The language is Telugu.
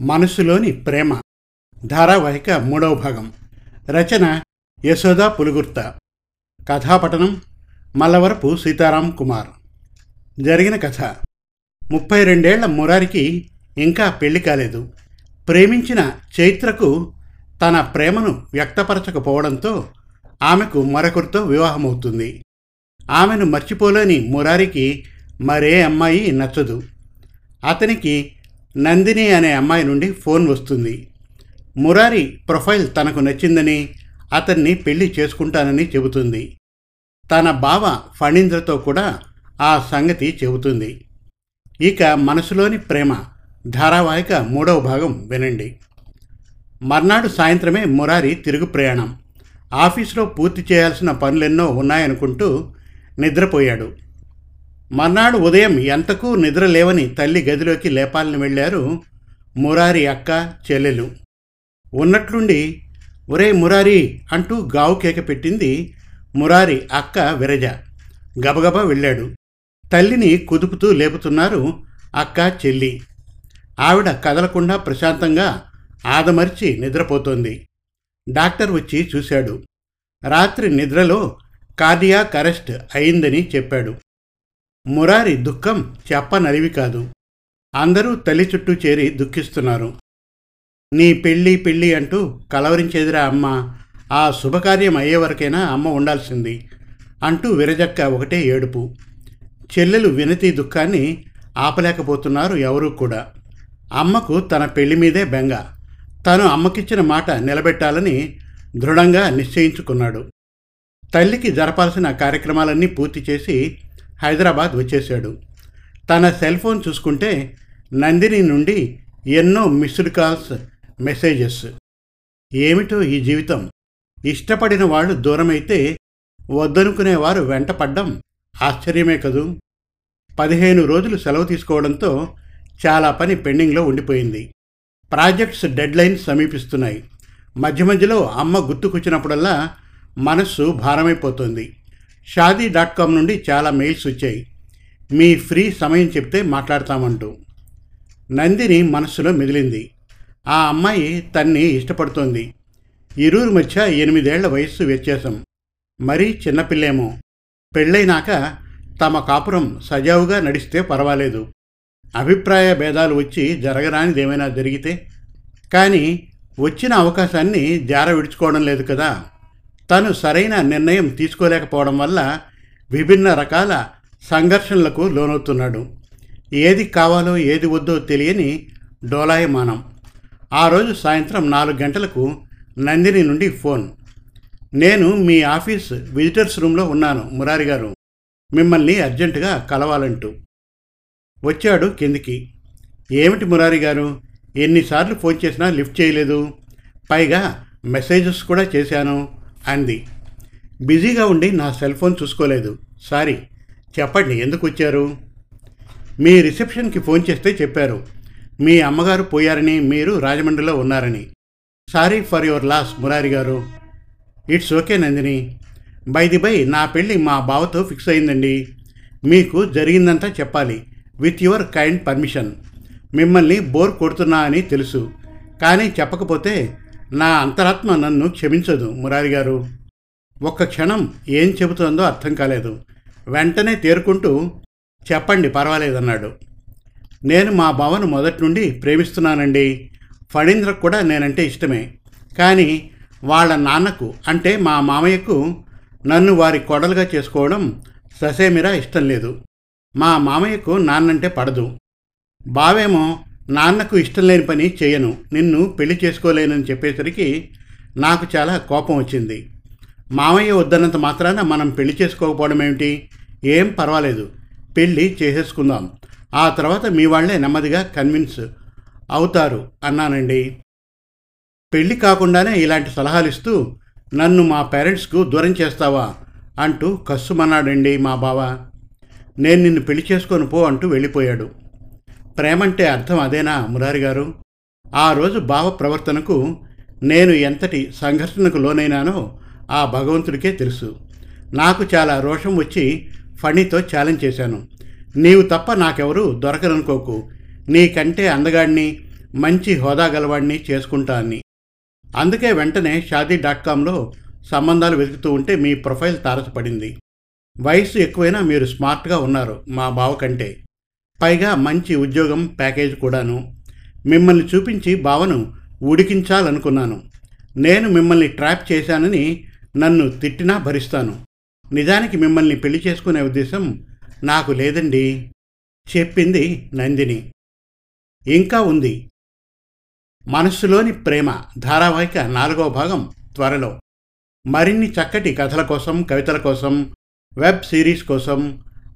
మనసులోని ప్రేమ. ధారావాహిక మూడవ భాగం. రచన యశోద పులుగుర్త. కథాపఠనం మల్లవరపు సీతారాం కుమార్. జరిగిన కథ. ముప్పై రెండేళ్ళ మురారికి ఇంకా పెళ్ళి కాలేదు. ప్రేమించిన చైత్రకు తన ప్రేమను వ్యక్తపరచకపోవడంతో ఆమెకు మరొకరితో వివాహమవుతుంది. ఆమెను మర్చిపోలేని మురారికి మరే అమ్మాయి నచ్చదు. అతనికి నందిని అనే అమ్మాయి నుండి ఫోన్ వస్తుంది. మురారి ప్రొఫైల్ తనకు నచ్చిందని అతన్ని పెళ్ళి చేసుకుంటానని చెబుతుంది. తన బావ ఫణీంద్రతో కూడా ఆ సంగతి చెబుతుంది. ఇక మనసులోని ప్రేమ ధారావాహిక మూడవ భాగం వినండి. మర్నాడు సాయంత్రమే మురారి తిరుగు ప్రయాణం. ఆఫీసులో పూర్తి చేయాల్సిన పనులెన్నో ఉన్నాయనుకుంటూ నిద్రపోయాడు. మర్నాడు ఉదయం ఎంతకు నిద్ర లేవని తల్లి గదిలోకి లేపాలని వెళ్ళారు మురారి అక్క చెల్లెలు. ఉన్నట్లుండి ఒరే మురారి అంటూ గావు కేక పెట్టింది మురారి అక్క విరజ. గబగబా వెళ్ళాడు. తల్లిని కుదుపుతూ లేపుతున్నారు అక్క చెల్లి. ఆవిడ కదలకుండా ప్రశాంతంగా ఆదమర్చి నిద్రపోతోంది. డాక్టర్ వచ్చి చూశాడు. రాత్రి నిద్రలో కార్డియాక్ అరెస్ట్ అయిందని చెప్పాడు. మురారి దుఃఖం చెప్పనలివి కాదు. అందరూ తల్లి చుట్టూ చేరి దుఃఖిస్తున్నారు. నీ పెళ్ళి పెళ్ళి అంటూ కలవరించేదిరా అమ్మ. ఆ శుభకార్యం అయ్యే వరకైనా అమ్మ ఉండాల్సింది అంటూ విరజక్క ఒకటే ఏడుపు. చెల్లెలు వినతి దుఃఖాన్ని ఆపలేకపోతున్నారు ఎవరూ కూడా. అమ్మకు తన పెళ్ళి మీదే బెంగ. తను అమ్మకిచ్చిన మాట నిలబెట్టాలని దృఢంగా నిశ్చయించుకున్నాడు. తల్లికి జరపాల్సిన కార్యక్రమాలన్నీ పూర్తి చేసి హైదరాబాద్ వచ్చేశాడు. తన సెల్ ఫోన్ చూసుకుంటే నందిని నుండి ఎన్నో మిస్డ్ కాల్స్ మెసేజెస్. ఏమిటో ఈ జీవితం? ఇష్టపడిన వాళ్ళు దూరమైతే వద్దనుకునేవారు వెంటపడ్డం ఆశ్చర్యమే కదూ. పదిహేను రోజులు సెలవు తీసుకోవడంతో చాలా పని పెండింగ్లో ఉండిపోయింది. ప్రాజెక్ట్స్ డెడ్లైన్స్ సమీపిస్తున్నాయి. మధ్య మధ్యలో అమ్మ గుర్తుకొచ్చినప్పుడల్లా మనస్సు భారమైపోతుంది. షాదీ డాట్ కామ్ నుండి చాలా మెయిల్స్ వచ్చాయి. మీ ఫ్రీ సమయం చెప్తే మాట్లాడతామంటూ. నందిని మనస్సులో మిగిలింది ఆ అమ్మాయి తన్ని ఇష్టపడుతోంది. ఇరువురి మధ్య ఎనిమిదేళ్ళ వయస్సు వ్యత్యాసం. మరీ చిన్నపిల్లేమో. పెళ్ళైనాక తమ కాపురం సజావుగా నడిస్తే పర్వాలేదు. అభిప్రాయ భేదాలు వచ్చి జరగరానిదేమైనా జరిగితే. కానీ వచ్చిన అవకాశాన్ని జార విడుచుకోవడం లేదు కదా. తను సరైన నిర్ణయం తీసుకోలేకపోవడం వల్ల విభిన్న రకాల సంఘర్షణలకు లోనవుతున్నాడు. ఏది కావాలో ఏది వద్దో తెలియని డోలాయమానం. ఆ రోజు సాయంత్రం నాలుగు గంటలకు నందిని నుండి ఫోన్. నేను మీ ఆఫీస్ విజిటర్స్ రూమ్లో ఉన్నాను మురారి గారు. మిమ్మల్ని అర్జెంటుగా కలవాలంటూ. వచ్చాడు కిందికి. ఏమిటి మురారి గారు? ఎన్నిసార్లు ఫోన్ చేసినా లిఫ్ట్ చేయలేదు. పైగా మెసేజెస్ కూడా చేశాను. అంది. బిజీగా ఉండి నా సెల్ ఫోన్ చూసుకోలేదు. సారీ చెప్పండి ఎందుకు వచ్చారు? మీ రిసెప్షన్కి ఫోన్ చేస్తే చెప్పారు. మీ అమ్మగారు పోయారని మీరు రాజమండ్రిలో ఉన్నారని. Sorry for your loss Murari garu. It's okay Nandini. By the by నా పెళ్ళి మా బావతో ఫిక్స్ అయిందండి. మీకు జరిగిందంతా చెప్పాలి. With your kind permission. మిమ్మల్ని బోర్ కొడుతున్నా అని తెలుసు. కానీ చెప్పకపోతే నా అంతరాత్మ నన్ను క్షమించదు మురారి గారు. ఒక్క క్షణం ఏం చెబుతోందో అర్థం కాలేదు. వెంటనే తేరుకుంటూ చెప్పండి పర్వాలేదన్నాడు. నేను మా బావను మొదటి నుండి ప్రేమిస్తున్నానండి. ఫణీంద్రకు కూడా నేనంటే ఇష్టమే. కానీ వాళ్ళ నాన్నకు అంటే మా మామయ్యకు నన్ను వారి కొడలుగా చేసుకోవడం ససేమిరా ఇష్టం లేదు. మా మామయ్యకు నాన్నంటే పడదు. బావేమో నాన్నకు ఇష్టం లేని పని చేయను నిన్ను పెళ్ళి చేసుకోలేనని చెప్పేసరికి నాకు చాలా కోపం వచ్చింది. మామయ్య వద్దన్నంత మాత్రాన మనం పెళ్ళి చేసుకోకపోవడం ఏమిటి? ఏం పర్వాలేదు. పెళ్ళి చేసేసుకుందాం. ఆ తర్వాత మీ వాళ్ళే నెమ్మదిగా కన్విన్స్ అవుతారు అన్నానండి. పెళ్ళి కాకుండానే ఇలాంటి సలహాలు ఇస్తూ నన్ను మా పేరెంట్స్కు దూరం చేస్తావా? అంటూ కస్సుమన్నాడండి మా బావ. నేను నిన్ను పెళ్ళి చేసుకొని పో అంటూ వెళ్ళిపోయాడు. ప్రేమంటే అర్థం అదేనా మురారి గారు? ఆ రోజు భావ ప్రవర్తనకు నేను ఎంతటి సంఘర్షణకు లోనైనానో ఆ భగవంతుడికే తెలుసు. నాకు చాలా రోషం వచ్చి ఫణితో ఛాలెంజ్ చేశాను. నీవు తప్ప నాకెవరూ దొరకరనుకోకు. నీకంటే అందగాడిని మంచి హోదా గలవాడిని చేసుకుంటా అని అందుకే వెంటనే షాదీ డాట్ కామ్లో సంబంధాలు వెతుకుతూ ఉంటే మీ ప్రొఫైల్ తారసపడింది. వయసు ఎక్కువైనా మీరు స్మార్ట్గా ఉన్నారు మా బావ కంటే. పైగా మంచి ఉద్యోగం ప్యాకేజ్ కూడాను. మిమ్మల్ని చూపించి భావను ఉడికించాలనుకున్నాను. నేను మిమ్మల్ని ట్రాప్ చేశానని నన్ను తిట్టినా భరిస్తాను. నిజానికి మిమ్మల్ని పెళ్ళి చేసుకునే ఉద్దేశం నాకు లేదండి. చెప్పింది నందిని. ఇంకా ఉంది. మనస్సులోని ప్రేమ ధారావాహిక నాలుగవ భాగం త్వరలో. మరిన్ని చక్కటి కథల కోసం కవితల కోసం వెబ్ సిరీస్ కోసం